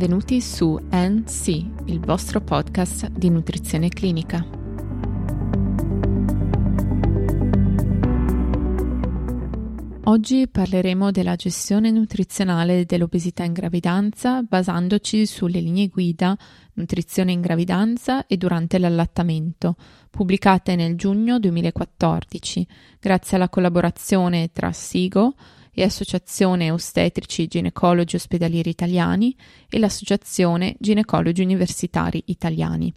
Benvenuti su NC, il vostro podcast di nutrizione clinica. Oggi parleremo della gestione nutrizionale dell'obesità in gravidanza basandoci sulle linee guida Nutrizione in gravidanza e durante l'allattamento, pubblicate nel giugno 2014, grazie alla collaborazione tra SIGO, e Associazione Ostetrici Ginecologi Ospedalieri Italiani e l'Associazione Ginecologi Universitari Italiani.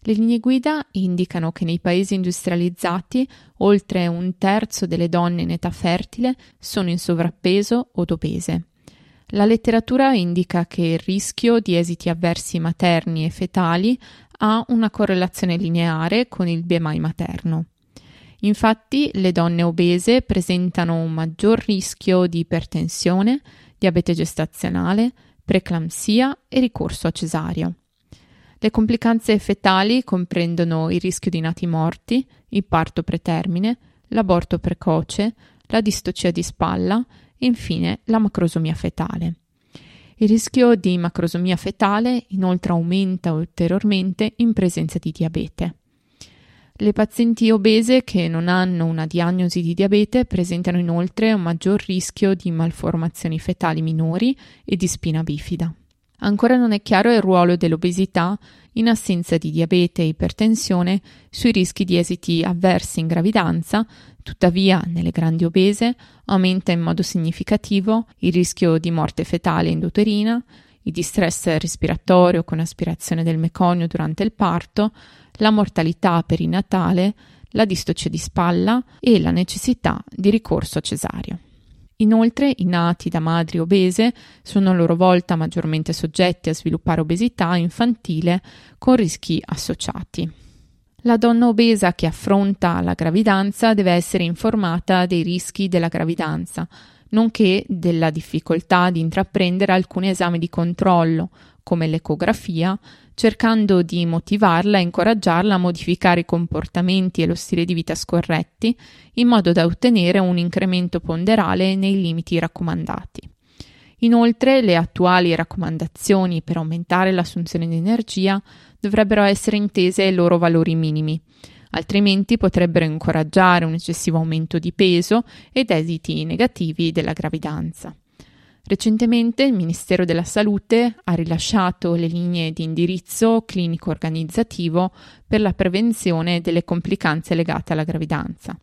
Le linee guida indicano che nei paesi industrializzati oltre un terzo delle donne in età fertile sono in sovrappeso o obese. La letteratura indica che il rischio di esiti avversi materni e fetali ha una correlazione lineare con il BMI materno. Infatti le donne obese presentano un maggior rischio di ipertensione, diabete gestazionale, preeclampsia e ricorso a cesareo. Le complicanze fetali comprendono il rischio di nati morti, il parto pretermine, l'aborto precoce, la distocia di spalla e infine la macrosomia fetale. Il rischio di macrosomia fetale inoltre aumenta ulteriormente in presenza di diabete. Le pazienti obese che non hanno una diagnosi di diabete presentano inoltre un maggior rischio di malformazioni fetali minori e di spina bifida. Ancora non è chiaro il ruolo dell'obesità in assenza di diabete e ipertensione sui rischi di esiti avversi in gravidanza, tuttavia nelle grandi obese aumenta in modo significativo il rischio di morte fetale endoterina, il distress respiratorio con aspirazione del meconio durante il parto, la mortalità perinatale, la distocia di spalla e la necessità di ricorso a cesareo. Inoltre, i nati da madri obese sono a loro volta maggiormente soggetti a sviluppare obesità infantile con rischi associati. La donna obesa che affronta la gravidanza deve essere informata dei rischi della gravidanza, nonché della difficoltà di intraprendere alcuni esami di controllo, come l'ecografia, cercando di motivarla e incoraggiarla a modificare i comportamenti e lo stile di vita scorretti, in modo da ottenere un incremento ponderale nei limiti raccomandati. Inoltre, le attuali raccomandazioni per aumentare l'assunzione di energia dovrebbero essere intese ai loro valori minimi, altrimenti potrebbero incoraggiare un eccessivo aumento di peso ed esiti negativi della gravidanza. Recentemente il Ministero della Salute ha rilasciato le linee di indirizzo clinico organizzativo per la prevenzione delle complicanze legate alla gravidanza,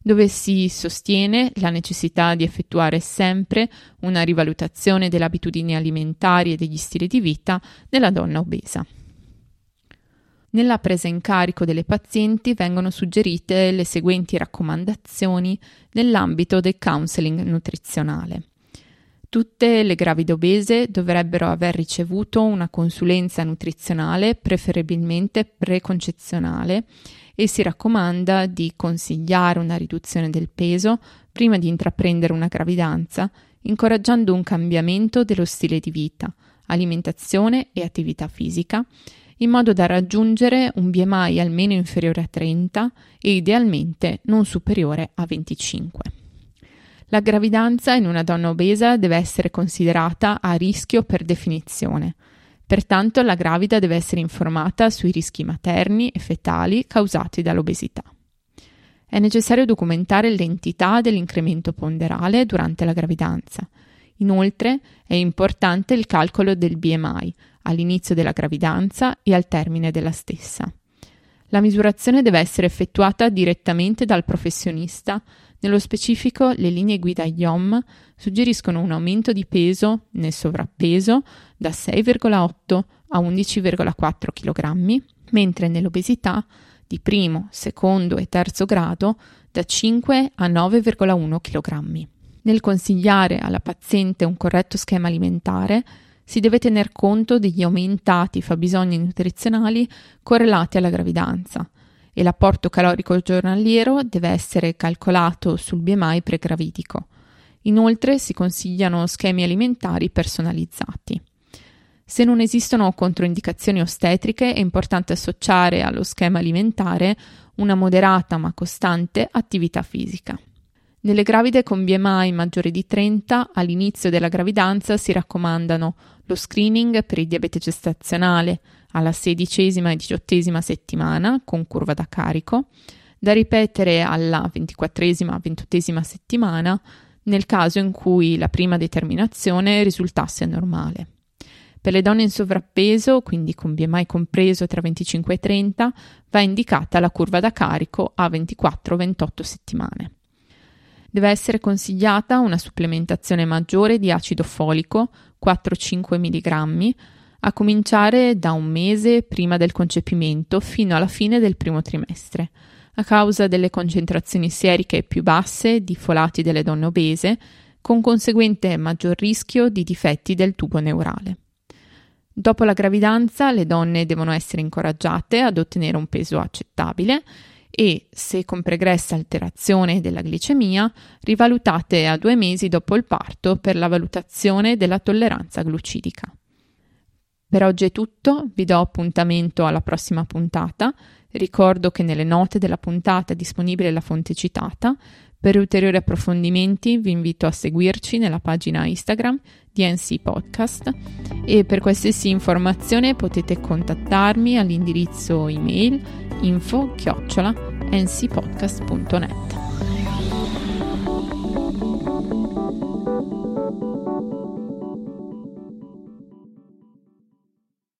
dove si sostiene la necessità di effettuare sempre una rivalutazione delle abitudini alimentari e degli stili di vita nella donna obesa. Nella presa in carico delle pazienti vengono suggerite le seguenti raccomandazioni nell'ambito del counseling nutrizionale. Tutte le gravide obese dovrebbero aver ricevuto una consulenza nutrizionale, preferibilmente preconcezionale, e si raccomanda di consigliare una riduzione del peso prima di intraprendere una gravidanza, incoraggiando un cambiamento dello stile di vita, alimentazione e attività fisica, in modo da raggiungere un BMI almeno inferiore a 30 e idealmente non superiore a 25. La gravidanza in una donna obesa deve essere considerata a rischio per definizione. Pertanto la gravida deve essere informata sui rischi materni e fetali causati dall'obesità. È necessario documentare l'entità dell'incremento ponderale durante la gravidanza. Inoltre è importante il calcolo del BMI all'inizio della gravidanza e al termine della stessa. La misurazione deve essere effettuata direttamente dal professionista nello specifico, le linee guida IOM suggeriscono un aumento di peso nel sovrappeso da 6,8 a 11,4 kg, mentre nell'obesità di primo, secondo e terzo grado da 5 a 9,1 kg. Nel consigliare alla paziente un corretto schema alimentare, si deve tener conto degli aumentati fabbisogni nutrizionali correlati alla gravidanza, e l'apporto calorico giornaliero deve essere calcolato sul BMI pregravidico. Inoltre si consigliano schemi alimentari personalizzati. Se non esistono controindicazioni ostetriche è importante associare allo schema alimentare una moderata ma costante attività fisica. Nelle gravide con BMI maggiore di 30 all'inizio della gravidanza si raccomandano lo screening per il diabete gestazionale alla sedicesima e diciottesima settimana con curva da carico, da ripetere alla ventiquattresima e ventottesima settimana nel caso in cui la prima determinazione risultasse normale. Per le donne in sovrappeso, quindi con BMI compreso tra 25 e 30, va indicata la curva da carico a 24-28 settimane. Deve essere consigliata una supplementazione maggiore di acido folico, 4-5 mg, a cominciare da un mese prima del concepimento fino alla fine del primo trimestre, a causa delle concentrazioni sieriche più basse di folati delle donne obese, con conseguente maggior rischio di difetti del tubo neurale. Dopo la gravidanza le donne devono essere incoraggiate ad ottenere un peso accettabile e, se con pregressa alterazione della glicemia, rivalutate a due mesi dopo il parto per la valutazione della tolleranza glucidica. Per oggi è tutto, vi do appuntamento alla prossima puntata. Ricordo che nelle note della puntata è disponibile la fonte citata. Per ulteriori approfondimenti vi invito a seguirci nella pagina Instagram di NC Podcast e per qualsiasi informazione potete contattarmi all'indirizzo email info-ncpodcast.net.